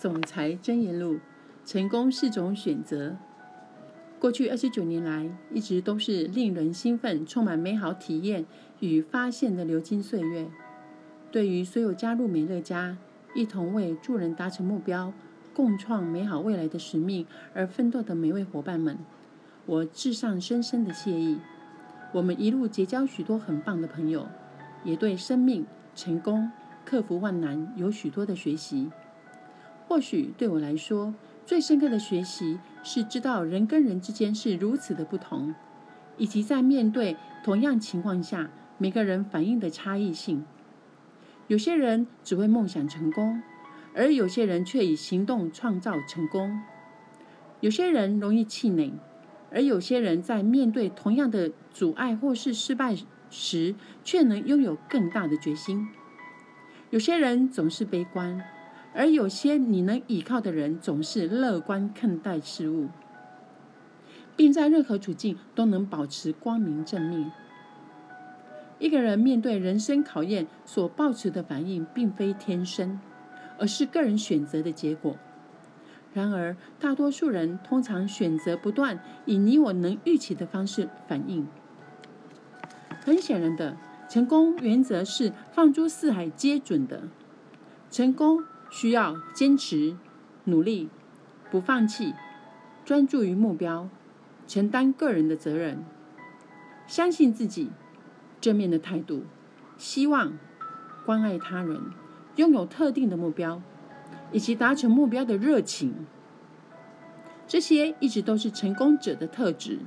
总裁箴言录：成功是种选择。过去二十九年来，一直都是令人兴奋、充满美好体验与发现的流金岁月。对于所有加入美乐家，一同为助人达成目标、共创美好未来的使命而奋斗的每位伙伴们，我致上深深的谢意。我们一路结交许多很棒的朋友，也对生命、成功、克服万难有许多的学习。或许对我来说，最深刻的学习是知道人跟人之间是如此的不同，以及在面对同样情况下，每个人反应的差异性。有些人只会梦想成功，而有些人却以行动创造成功。有些人容易气馁，而有些人在面对同样的阻碍或是失败时，却能拥有更大的决心。有些人总是悲观。而有些你能依靠的人，总是乐观看待事物，并在任何处境都能保持光明正面。一个人面对人生考验所抱持的反应，并非天生，而是个人选择的结果。然而，大多数人通常选择不断以你我能预期的方式反应。很显然的，成功原则是放诸四海皆准的。成功。需要坚持、努力、不放弃、专注于目标、承担个人的责任、相信自己、正面的态度、希望、关爱他人、拥有特定的目标以及达成目标的热情。这些一直都是成功者的特质。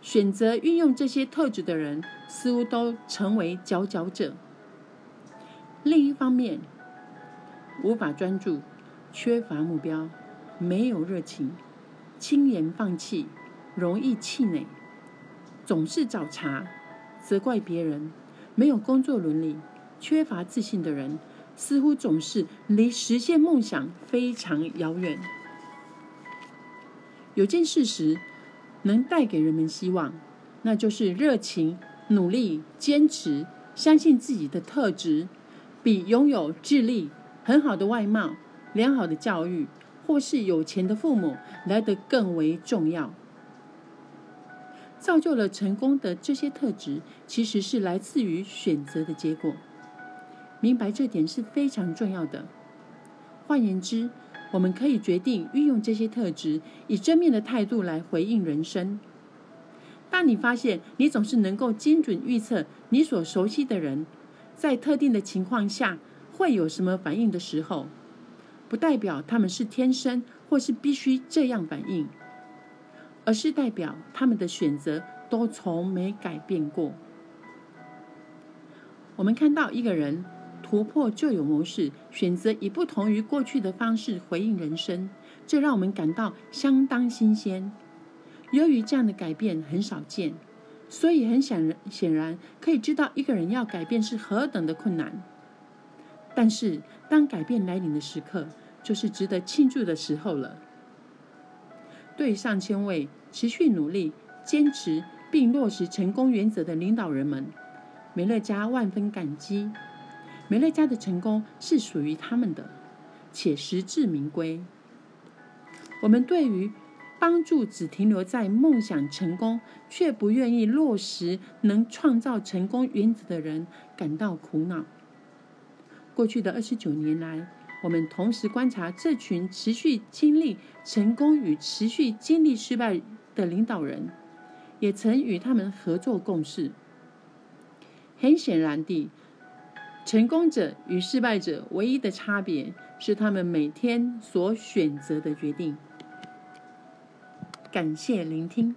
选择运用这些特质的人，似乎都成为佼佼者。另一方面，无法专注，缺乏目标，没有热情，轻言放弃，容易气馁，总是找茬，责怪别人，没有工作伦理，缺乏自信的人，似乎总是离实现梦想非常遥远。有件事实能带给人们希望，那就是热情、努力、坚持、相信自己的特质，比拥有智力。很好的外貌、良好的教育，或是有钱的父母来得更为重要。造就了成功的这些特质，其实是来自于选择的结果。明白这点是非常重要的。换言之，我们可以决定运用这些特质，以正面的态度来回应人生。当你发现你总是能够精准预测你所熟悉的人在特定的情况下。会有什么反应的时候，不代表他们是天生或是必须这样反应，而是代表他们的选择都从没改变过。我们看到一个人突破旧有模式，选择以不同于过去的方式回应人生，这让我们感到相当新鲜。由于这样的改变很少见，所以很显然显然可以知道一个人要改变是何等的困难。但是，当改变来临的时刻，就是值得庆祝的时候了。对上千位持续努力、坚持并落实成功原则的领导人们，美乐家万分感激。美乐家的成功是属于他们的，且实至名归。我们对于帮助只停留在梦想成功，却不愿意落实能创造成功原则的人感到苦恼。过去的二十九年来，我们同时观察这群持续经历成功与持续经历失败的领导人，也曾与他们合作共事。很显然地，成功者与失败者唯一的差别是他们每天所选择的决定。感谢聆听。